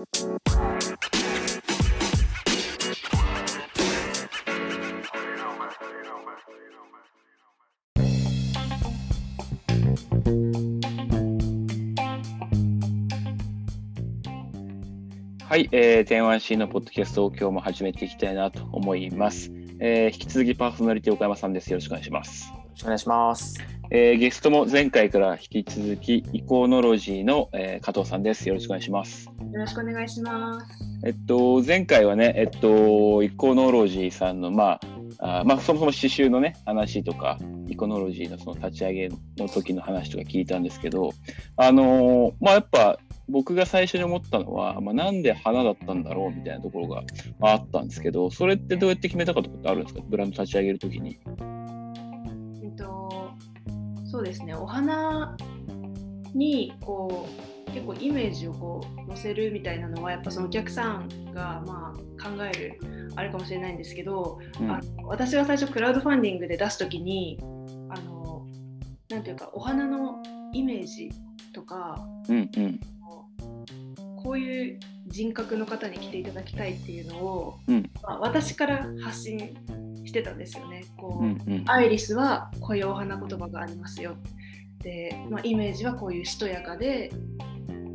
はい、えー、天湾 C のポッドキャストを今日も始めていきたいなと思います。えー、引き続きパーソナリティ岡山さんです。よろしくお願いします。よろしくお願いします。えー、ゲストも前回から引き続きイコーノロジーの、えー、加藤さんです。よろしくお願いします。よろしくお願いします。えっと前回はね、えっとイコーノロジーさんのまああまあそもそも刺繍のね話とかイコノロジーのその立ち上げの時の話とか聞いたんですけど、あのー、まあやっぱ僕が最初に思ったのは、まあ、なんで花だったんだろうみたいなところがあったんですけど、それってどうやって決めたかとかってあるんですか、ブランド立ち上げるときに。えっと、そうですね、お花にこう結構イメージをこう載せるみたいなのは、やっぱそのお客さんがまあ考えるあれかもしれないんですけど、うん、あの私は最初、クラウドファンディングで出すときに、あのなんていうか、お花のイメージとか、うんうん。こういう人格の方に来ていただきたいっていうのを、うん、まあ、私から発信してたんですよね。こう、うんうん、アイリスはこういうお花言葉がありますよ。で、まあ、イメージはこういうしとやかで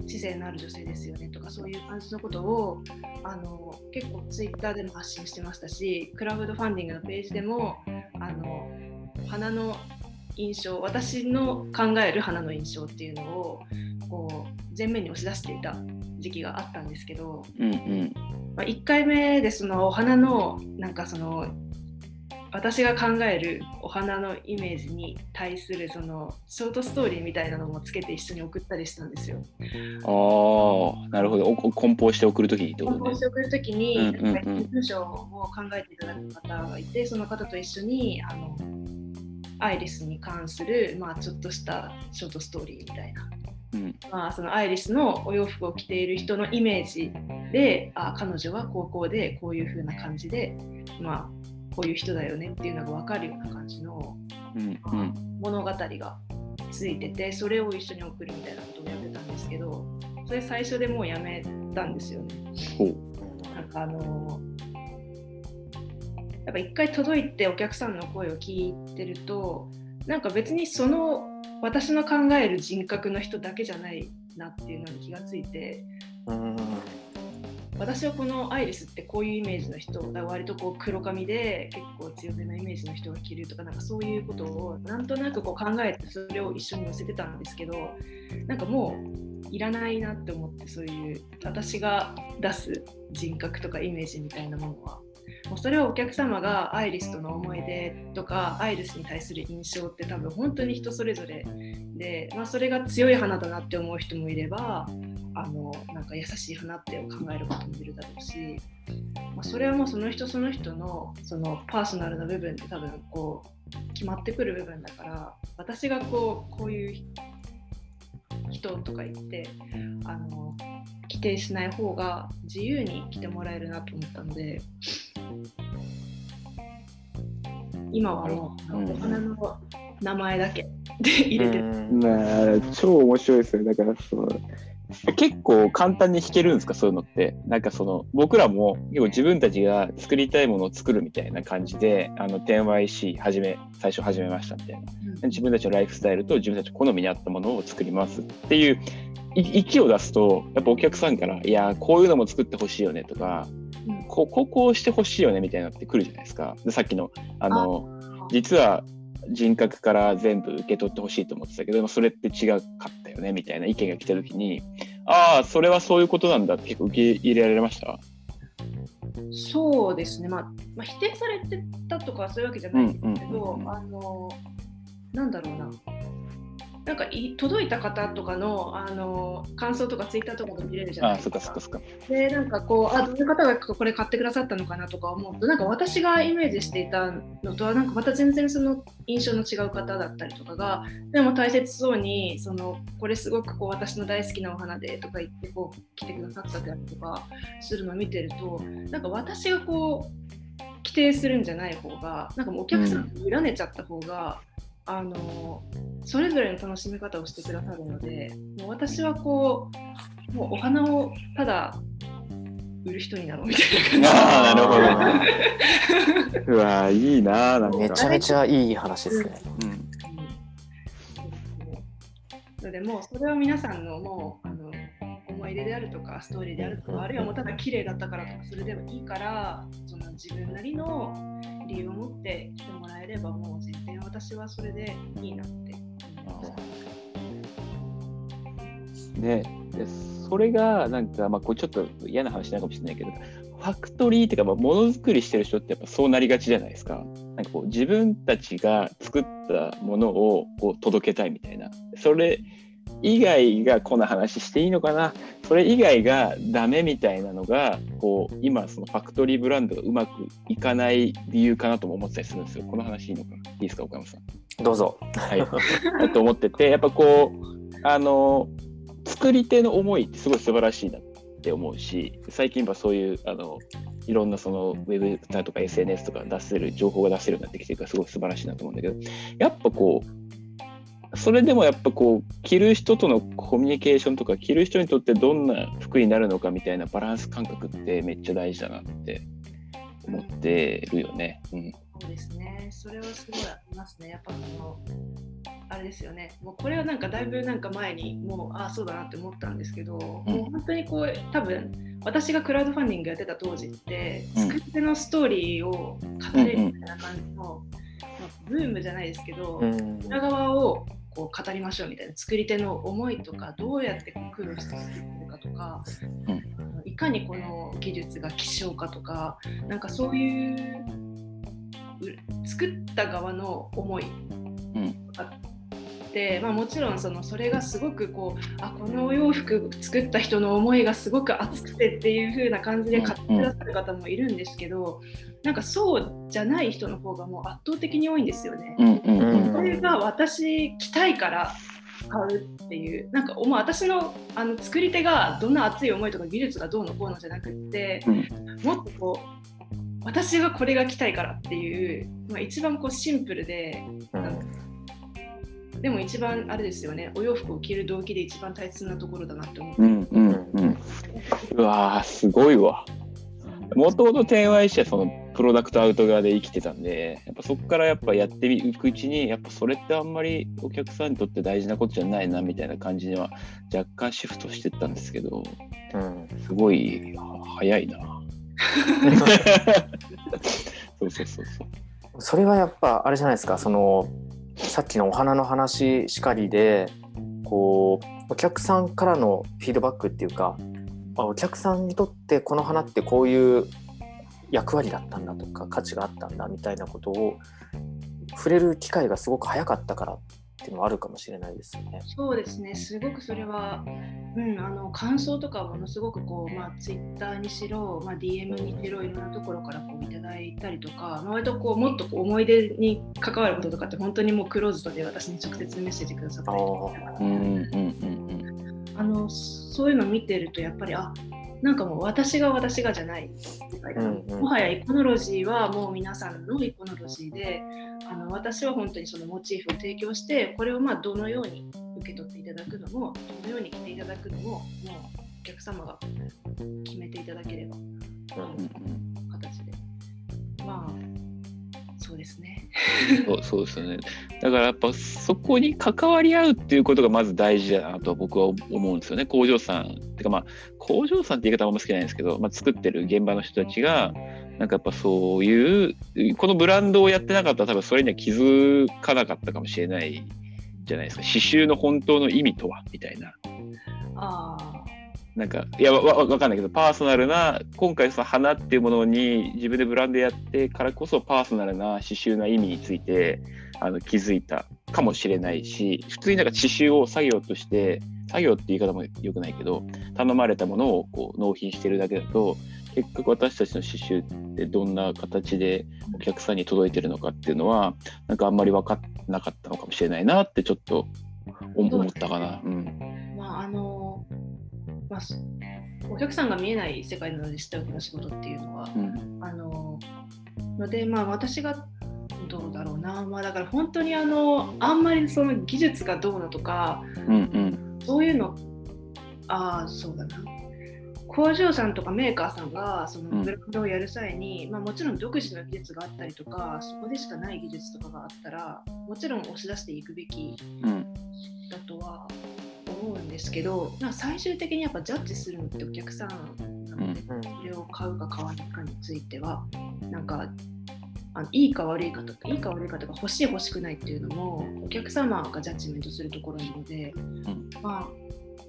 知性のある女性ですよねとかそういう感じのことをあの結構ツイッターでも発信してましたしクラウドファンディングのページでもあの花の印象私の考える花の印象っていうのをこう前面に押し出していた時期があったんですけど、うんうんまあ、1回目でそのお花のなんかその私が考えるお花のイメージに対するそのショートストーリーみたいなのもつけて一緒に送ったりしたんですよ。ああなるほど梱包して送るときに梱包して送るときに、文章を考えていただく方がいてその方と一緒にあのアイリスに関する、まあ、ちょっとしたショートストーリーみたいなうん、まあ、そのアイリスのお洋服を着ている人のイメージであ彼女は高校でこういう風な感じで、まあ、こういう人だよねっていうのが分かるような感じの、うんまあ、物語がついててそれを一緒に送るみたいなことをやってたんですけどそれ最初でもうやめたんですよね。なんかあのやっぱ一回届いてお客さんの声を聞いてるとなんか別にその私の考える人格の人だけじゃないなっていうのに気がついて、私はこのアイリスってこういうイメージの人だ割とこう黒髪で結構強めなイメージの人が着るとかなんかそういうことをなんとなくこう考えてそれを一緒に載せてたんですけどなんかもういらないなって思ってそういう私が出す人格とかイメージみたいなものはもうそれはお客様がアイリスとの思い出とかアイリスに対する印象って多分本当に人それぞれで、まあ、それが強い花だなって思う人もいればあのなんか優しい花って考えることもいるだろうし、まあ、それはもうその人その人のそのパーソナルな部分って多分こう決まってくる部分だから私がこうこういう人とか言ってあの定しない方が自由に来てもらえるなと思ったので今はもうお花の名前だけで入れてる。超面白いですよだからその結構簡単に弾けるんですか？そういうのって。なんかその僕らも結構自分たちが作りたいものを作るみたいな感じであの 10YC 始め最初始めましたみたいな、うん、自分たちのライフスタイルと自分たち好みに合ったものを作りますっていう息を出すとやっぱお客さんからいやこういうのも作ってほしいよねとか、うん、こここうしてほしいよねみたいなってくるじゃないですか。でさっきのあの実は人格から全部受け取ってほしいと思ってたけどそれって違かったよねみたいな意見が来た時にああそれはそういうことなんだって結構受け入れられました？そうですね、まあ、まあ、否定されてたとかそういうわけじゃないんですけど、あのなんだろうななんかい届いた方とかのあの感想とかツイッターとかで見れるじゃないですか。あそかでなんかこうあどういう方がこれ買ってくださったのかなとか思うとなんか私がイメージしていたのとはなんかまた全然その印象の違う方だったりとかがでも大切そうにそのこれすごくこう私の大好きなお花でとか言ってこう来てくださったりとかするのを見てるとなんか私がこう規定するんじゃない方がなんかもうお客さんに委ねちゃった方が、うんあのそれぞれの楽しみ方をしてくださるのでもう私はこうもうお花をただ売る人になろうみたいなああ、なるほど。ど。うわいいななんか。めちゃめちゃいい話ですね。うんのでもうそれは皆さんのもうあの思い出であるとかストーリーであるとかあるいはもうただ綺麗だったからとかそれでもいいからその自分なりの理由を持って来てもらえればもう全然私はそれでいいなって思います。ね、でそれがなんか、まあ、これちょっと嫌な話なのかもしれないけどファクトリーっていうか、まあ、ものづくりしてる人ってやっぱそうなりがちじゃないですか。なんかこう自分たちが作ったものをこう届けたいみたいな。それ以外がこんな話していいのかな？それ以外がダメみたいなのがこう今そのファクトリーブランドがうまくいかない理由かなとも思ってたりするんですよ。この話いいのかな？いいですか岡山さん。どうぞ。はい、だと思っててやっぱこうあの作り手の思いってすごい素晴らしいなって思うし最近はそういうあのいろんなそのウェブだとか SNS とか出せる情報が出せるようになってきてるからすごい素晴らしいなと思うんだけどやっぱこうそれでもやっぱこう着る人とのコミュニケーションとか着る人にとってどんな服になるのかみたいなバランス感覚ってめっちゃ大事だなって思ってるよね。うんそうですね。それはすごいありますね。やっぱそのあれですよね。もうこれはなんかだいぶなんか前にもうああそうだなって思ったんですけど、もう本当にこう多分私がクラウドファンディングやってた当時って、うん作り手のストーリーを語れるみたいな感じの、まあ、ブームじゃないですけど、うん裏側をこう語りましょうみたいな作り手の思いとかどうやってこう苦労して作ってるかとか、うん。いかにこの技術が希少かとかなんかそういうう作った側の思いうんとかって、まあ、もちろんそのそれがすごくこうあこのお洋服作った人の思いがすごく熱くてっていう風な感じで買ってくださる方もいるんですけど、なんかそうじゃない人の方がもう圧倒的に多いんですよね。うんうんうん。それが私着たいから買うっていうなんかもう私のあの作り手がどんな熱い思いとか技術がどうのこうのじゃなくって、もっとこう私がこれが着たいからっていう、まあ、一番こうシンプルでうんでも一番あれですよねお洋服を着る動機で一番大切なところだなって思って、うんうんうんうわーすごいわ。もともと天外師はそのプロダクトアウト側で生きてたんでやっぱそこからやっぱやっていくうちにやっぱそれってあんまりお客さんにとって大事なことじゃないなみたいな感じには若干シフトしてったんですけどうんすごいは早いな。そうそうそうそう。それはやっぱあれじゃないですかそのさっきのお花の話しかりでこうお客さんからのフィードバックっていうかあお客さんにとってこの花ってこういう役割だったんだとか価値があったんだみたいなことを触れる機会がすごく早かったからっていうのはあるかもしれないですよね。そうですねすごくそれは、うん、あの感想とかはものすごくこう、まあ、ツイッターにしろ、まあ、DM にしろいろんなところからたりとか、まあ、割とこうもっとこう思い出に関わることとかって本当にもうクローズドで私に直接メッセージくださったりとか。うんうんうんあのそういうのを見てるとやっぱりあなんかもう私が私がじゃない世界だなうんうん。もはやイコノロジーはもう皆さんのイコノロジーであの私は本当にそのモチーフを提供してこれをまあどのように受け取っていただくのもどのように着ていただくのももうお客様が決めていただければ。うんうんまあそうですねそうそうですよね。だからやっぱそこに関わり合うっていうことがまず大事だなと僕は思うんですよね。工場さんてかまあ工場さんって言い方はあんま好きじゃないんですけど、まあ、作ってる現場の人たちがなんかやっぱそういうこのブランドをやってなかったら多分それには気づかなかったかもしれないじゃないですか。刺繍の本当の意味とはみたいな。ああなんかいやわわわかんないけどパーソナルな今回その花っていうものに自分でブランドやってからこそパーソナルな刺繍の意味についてあの気づいたかもしれないし普通になんか刺繍を作業として作業って言い方もよくないけど頼まれたものをこう納品してるだけだと結局私たちの刺繍ってどんな形でお客さんに届いてるのかっていうのはなんかあんまり分かんなかったのかもしれないなってちょっと思ったかな。うんまあそお客さんが見えない世界なので下請けの仕事っていうのはうん。あののでまあ私がどうだろうな。まあだから本当にあのあんまりその技術がどうのとかうんうん。そういうのああそうだな。工場さんとかメーカーさんがそうん。のブランドをやる際に、まあ、もちろん独自の技術があったりとかそこでしかない技術とかがあったらもちろん押し出していくべきですけど最終的にやっぱジャッジするのってお客さんなので、うんそれを買うか買わないかについてはなんかあのいいか悪いかとかいいか悪いかとか欲しい欲しくないっていうのもお客様がジャッジメントするところなので、んまあ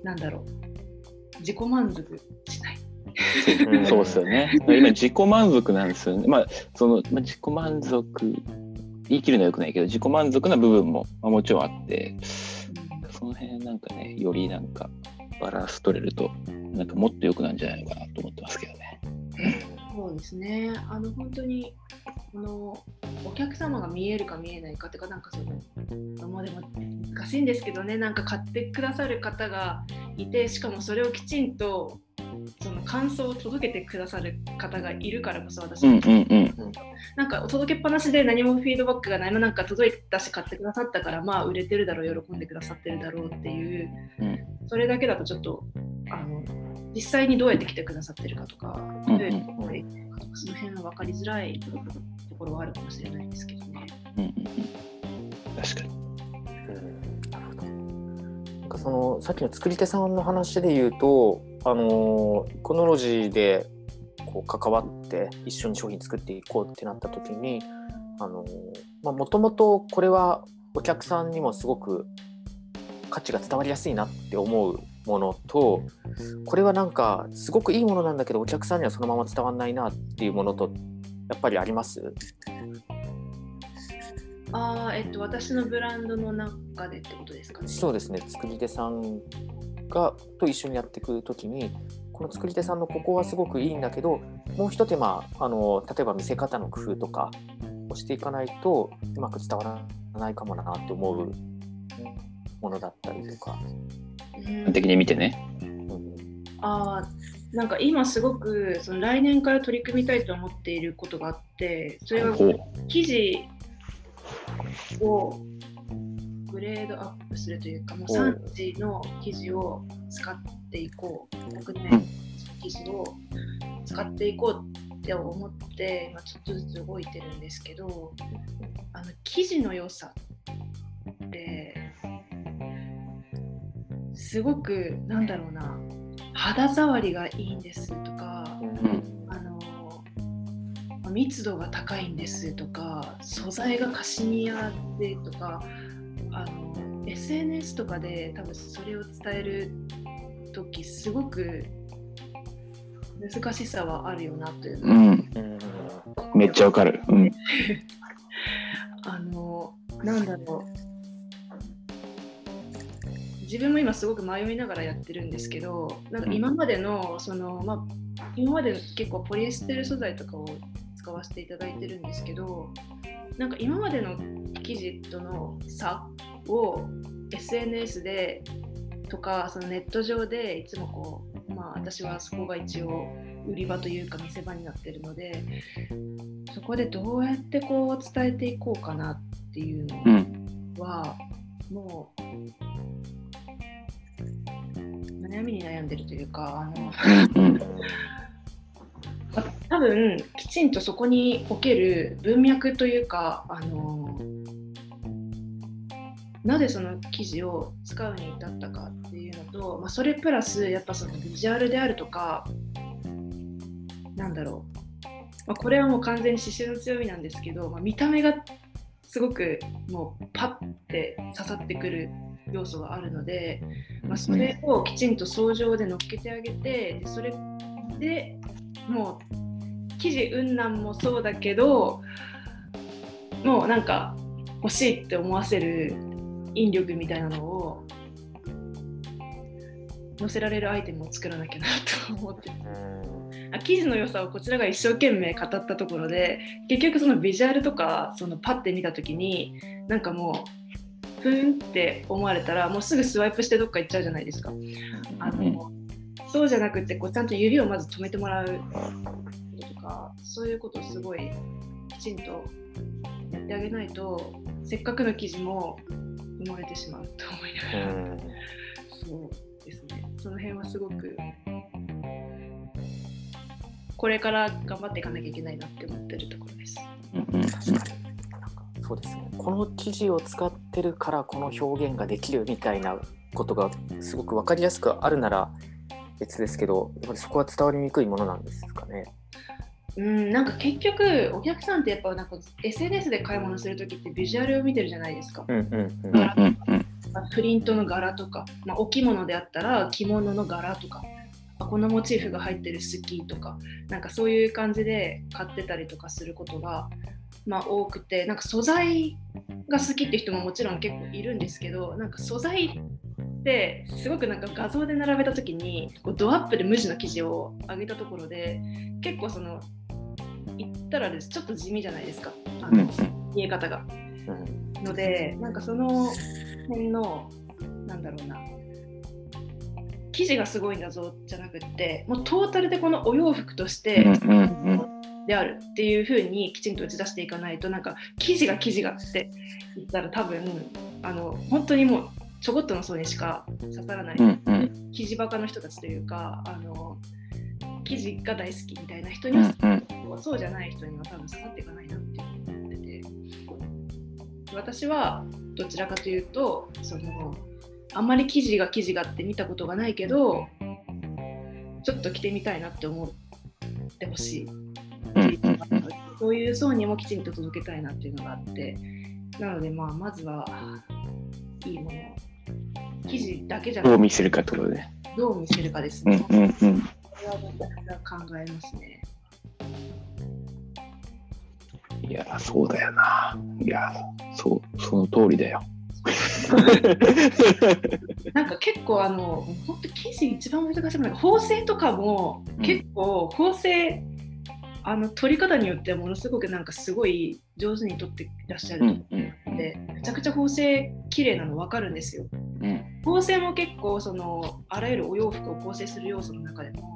なんだろう自己満足しない。うんそうですよね。今、自己満足なんですよね。まあ、その、まあ、自己満足、言い切るのはよくないけど、自己満足な部分も、まあ、もちろんあって、その辺なんかね、よりなんかバランス取れると、なんかもっと良くなるんじゃないのかなと思ってますけどね。そうですね。あの本当にこのお客様が見えるか見えないかてかなんかそのまあでも難しいんですけどねなんか買ってくださる方がいてしかもそれをきちんとその感想を届けてくださる方がいるからこそ私は、うんうんうん。なんか届けっぱなしで何もフィードバックがないのなんか届いたし買ってくださったからまあ売れてるだろう喜んでくださってるだろうっていう、うんそれだけだとちょっとあの実際にどうやって来てくださってるかとか、うんうんかとかその辺は分かりづらいところはあるかもしれないですけどね。うんうんうん。確かに。うんなるほどなんかそのさっきの作り手さんの話で言うと、あのーコノロジーでこう関わって一緒に商品作っていこうってなった時にもともとこれはお客さんにもすごく価値が伝わりやすいなって思うものとこれはなんかすごくいいものなんだけどお客さんにはそのまま伝わらないなっていうものとやっぱりあります？あーえっと、私のブランドの中でってことですかね。そうですね作り手さんがと一緒にやっていく時にこの作り手さんのここはすごくいいんだけどもう一手間あの例えば見せ方の工夫とかをしていかないとうまく伝わらないかもなって思うものだったりとか。うん的に見てね。うんあーなんか今すごくその来年から取り組みたいと思っていることがあってそれは。記事をグレードアップするというかもう。おう3時の記事を使っていこう。100うん。年記事を使っていこうって思って今ちょっとずつ動いてるんですけどあの記事の良さってすごくなんだろうな肌触りがいいんですとかうん。あの密度が高いんですとか素材がカシミヤでとかあの SNS とかで多分それを伝える時すごく難しさはあるよなというの。うんめっちゃわかる。うん。あのなんだろう自分も今すごく迷いながらやってるんですけどなんか今までのその、まあ、今まで結構ポリエステル素材とかを使わせていただいてるんですけどなんか今までの生地との差を SNS でとかそのネット上でいつもこう、まあ、私はそこが一応売り場というか見せ場になってるのでそこでどうやってこう伝えていこうかなっていうのうん。は、もう悩みに悩んでるというかあの 多分きちんとそこにおける文脈というかあのなぜその記事を使うに至ったかっていうのと、まあ、それプラスやっぱそのビジュアルであるとかなんだろう、まあ、これはもう完全に刺繍の強みなんですけど、まあ、見た目がすごくもうパッて刺さってくる要素があるので、まあ、それをきちんと相乗で乗っけてあげてでそれでもう記事云々もそうだけどもうなんか欲しいって思わせる引力みたいなのを載せられるアイテムを作らなきゃなと思ってあ記事の良さをこちらが一生懸命語ったところで結局そのビジュアルとかそのパッて見た時になんかもうふーんって思われたらもうすぐスワイプしてどっか行っちゃうじゃないですか。あのそうじゃなくてこうちゃんと指をまず止めてもらう。とかそういうことをすごいきちんとやってあげないとせっかくの記事も埋もれてしまうと思いながら、そうですね。その辺はすごくこれから頑張っていかなきゃいけないなって思ってるところです。うんうん確かに。なんかそうですね。この記事を使ってるからこの表現ができるみたいなことがすごく分かりやすくあるなら別ですけどやっぱりそこは伝わりにくいものなんですかね。うん、なんか結局お客さんってやっぱなんか SNS で買い物するときってビジュアルを見てるじゃないですか。プリントの柄とか、まあ、お着物であったら着物の柄とかあこのモチーフが入ってる好きとかなんかそういう感じで買ってたりとかすることが、まあ、多くてなんか素材が好きって人ももちろん結構いるんですけどなんか素材ってすごくなんか画像で並べた時にこうドアップで無地の生地を上げたところで結構その言ったらですちょっと地味じゃないですか。あの、うん見え方が。うんのでなんかその辺のなんだろうな。生地がすごいんだぞじゃなくってもうトータルでこのお洋服としてであるっていう風にきちんと打ち出していかないとなんか生地が生地がって言ったら多分あの本当にもうちょこっとの層にしか刺さらない、生地バカの人たちというかあの生地が大好きみたいな人うにはんうんそうじゃない人には多分刺さっていかないなって思ってて私はどちらかというとそのあんまり生地が生地がって見たことがないけどちょっと着てみたいなって思ってほしいうんうんそういう層にもきちんと届けたいなっていうのがあってなのでまあまずはいいもの生地だけじゃなくてどう見せるかってことで。どう見せるかですね。うんうんうん。考えますね。いや、そうだよな。いや、そう、その通りだよ。なんか結構あの本当生地一番難しいのが縫製とかもうん結構縫製、あの取り方によってはものすごくなんかすごい上手に取っていらっしゃるうんうんうんでめちゃくちゃ縫製綺麗なの分かるんですよ。うん縫製も結構そのあらゆるお洋服を構成する要素の中でもうん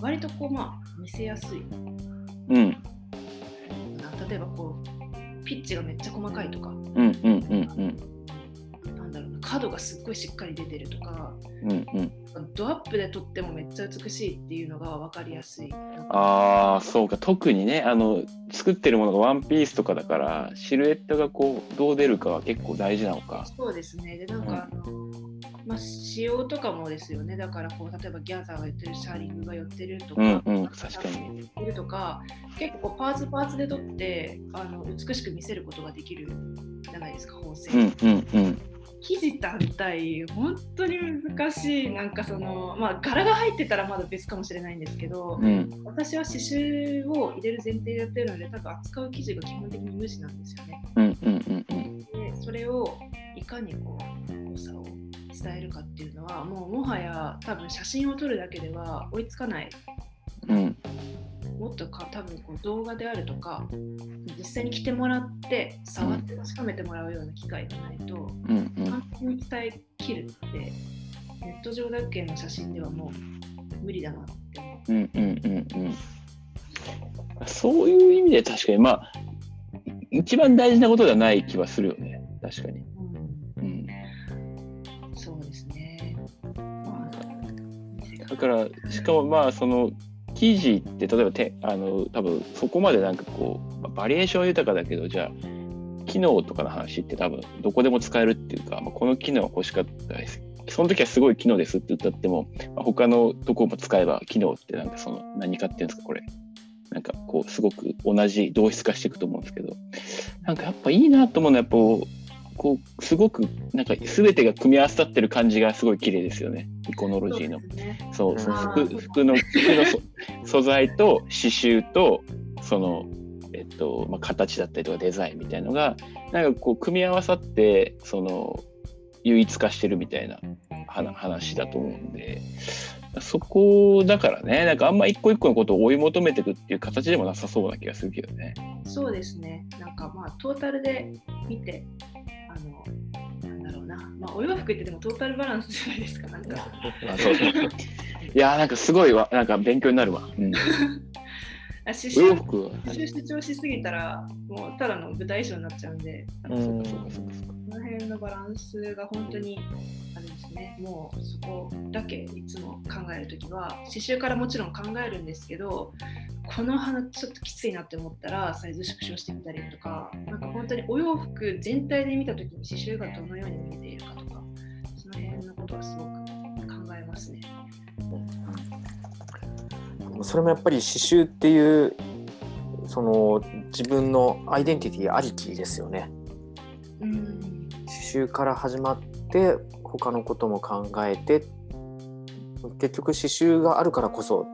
割とこうまあ見せやすい。うん。な例えばこうピッチがめっちゃ細かいとか。うんうんうんなんだろうな角がすっごいしっかり出てるとか。うんうん。ドアップで撮ってもめっちゃ美しいっていうのが分かりやすい。ああそうか。特にねあの作ってるものがワンピースとかだからシルエットがこうどう出るかは結構大事なのか。そうですね。で、なんか、あのまあ、仕様とかもですよね。だから、こう、例えばギャザーが寄ってる、シャーリングが寄ってるとか、うんうん確かに寄ってるとか、結構パーツパーツで撮ってあの美しく見せることができるじゃないですか、縫製。うんうんうん生地単体、本当に難しい。なんかその、まあ、柄が入ってたらまだ別かもしれないんですけど、うん私は刺繍を入れる前提でやってるので、多分扱う生地が基本的に無地なんですよね。うんうんうんうんでそれをいかにこう良さを伝えるかっていうのはもうもはや多分写真を撮るだけでは追いつかない。うん。もっとか多分こう動画であるとか実際に来てもらって触って確かめてもらうような機会がないとうんうん。簡単に伝えきるってネット上だけの写真ではもう無理だなって。思う。うんうんうんうん。そういう意味で確かにまあ一番大事なことではない気はするよね。確かに。だからしかもまあその記事って例えばてあの多分そこまでなんかこうまあバリエーション豊かだけどじゃあ機能とかの話って多分どこでも使えるっていうか、まあ、この機能は欲しかったです。その時はすごい機能ですって歌っても、まあ、他のとこも使えば機能ってなんかその何かっていうんですかこれ。なんかこうすごく同じ同質化していくと思うんですけど。なんかやっぱいいなと思うのはやっぱこうすごくなんか全てが組み合わさってる感じがすごい綺麗ですよねイコノロジーのそう。ねそう、そのあ服ー服の服のそ 素材と刺繍とその、えっとまあ、形だったりとかデザインみたいのがなんかこう組み合わさってその唯一化してるみたいな話話だと思うんでそこだからねなんかあんま一個一個のことを追い求めていくっていう形でもなさそうな気がするけどね。そうですね。なんかまあトータルで見て、まあお洋服ってでもトータルバランスじゃないですか。なんか、いやーなんかすごいわなんか勉強になるわ。うん あ刺お洋繍服は。刺繍主張しすぎたら、もうただの舞台衣装になっちゃうんで、あのうんそそ。この辺のバランスが本当にあれですね、もうそこだけいつも考えるときは、刺繍からもちろん考えるんですけど、この花ちょっときついなって思ったらサイズ縮小してみたりとか、なんか本当にお洋服全体で見たときに刺繍がどのように見えているかとか、その辺のことはすごくそれもやっぱり刺繍っていうその自分のアイデンティティありきですよね。うん刺繍から始まって他のことも考えて結局刺繍があるからこそ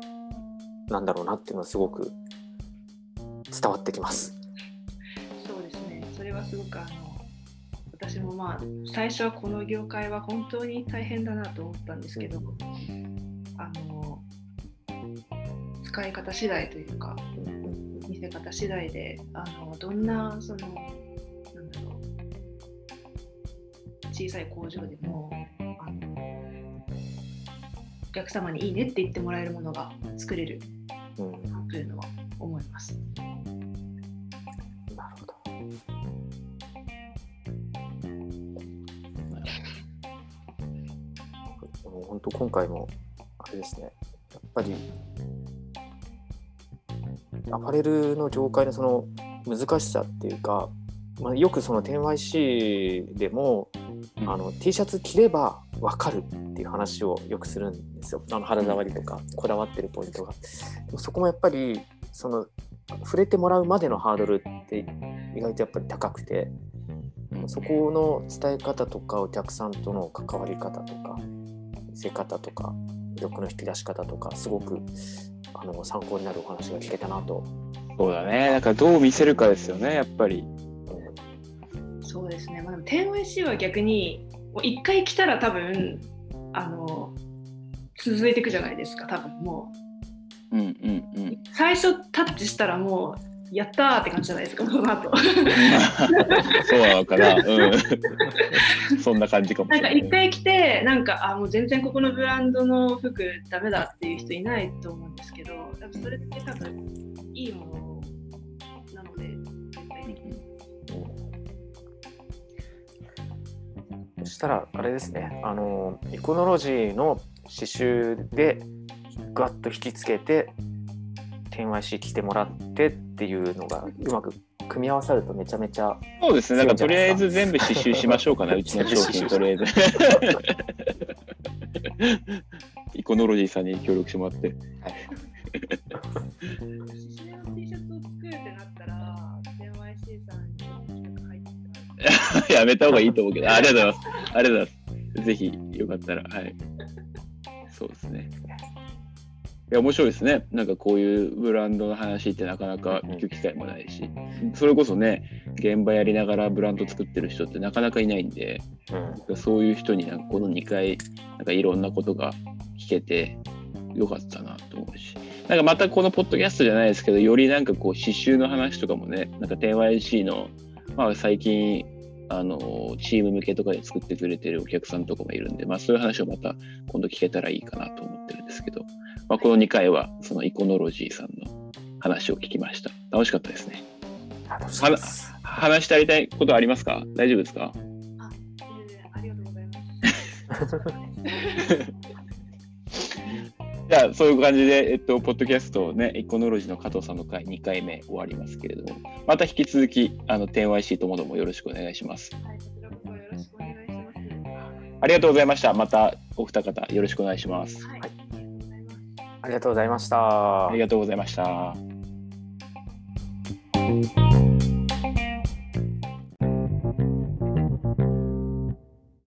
なんだろうなっていうのはすごく伝わってきます。そうですね、それはすごくあの私もまあ最初はこの業界は本当に大変だなと思ったんですけど、あの使い方次第というか見せ方次第であのどんなそのなんだろう小さい工場でもあのお客様にいいねって言ってもらえるものが作れるうん、というのは思います。なるほど。本当今回もあれですねやっぱりアパレルの業界のその難しさっていうか、まあ、よくその 10YC でも、うん。あの T シャツ着れば分かるっていう話をよくするんですよ。あの肌触りとかこだわってるポイントが。でもそこもやっぱりその触れてもらうまでのハードルって意外とやっぱり高くてそこの伝え方とかお客さんとの関わり方とか見せ方とか魅力の引き出し方とかすごくあの参考になるお話が聞けたなとそうだね。なんかどう見せるかですよね、やっぱり。そうですね、まあ、でも 10YC は逆にもう一回来たら多分あの続いていくじゃないですか多分もうんうんうんう。最初タッチしたらもうやったーって感じじゃないですかその後 そうなのかな。うん。そんな感じかもなんかしれない。一回来てなんかあもう全然ここのブランドの服ダメだっていう人いないと思うんですけど多分それって多分いいものなのでそしたらあれですねあのエコノロジーの刺繍でガッと引きつけて 10YC 着てもらってっていうのがうまく組み合わさるとめちゃめちゃそうですね。なんかとりあえず全部刺繍しましょうかな、うちの商品とりあえず。イコノロジーさんに協力してもらって。刺繍の T シャツを作るってなったら 10YC さんに企画入ってもらってやめた方がいいと思うけど、あありがとうございます。ありがとうございます。ぜひ、よかったら、はい。そうですね。いや、面白いですね。なんかこういうブランドの話ってなかなか聞く機会もないし、それこそね、現場やりながらブランド作ってる人ってなかなかいないんで、うん。そういう人になんかこの2回、なんかいろんなことが聞けてよかったなと思うし、なんかまたこのポッドキャストじゃないですけど、よりなんかこう刺繍の話とかもね、なんか TYC の、まあ最近、あのチーム向けとかで作ってくれてるお客さんとかもいるんで、まあそういう話をまた今度聞けたらいいかなと思ってるんですけど、まあこの2回はそのイコノロジーさんの話を聞きました。楽しかったですね。話してありたいことありますか？大丈夫ですか？あ全然ありがとうございます。じゃあ、そういう感じで、えっと、ポッドキャストね、エコノロジーの加藤さんの回2回目終わりますけれども、また引き続き、あの、10YC ともどもよろしくお願いします。はい、こちらこそよろしくお願いします。ありがとうございました。またお二方よろしくお願いします。はい、ありがとうございます。ありがとうございましたありがとうございました。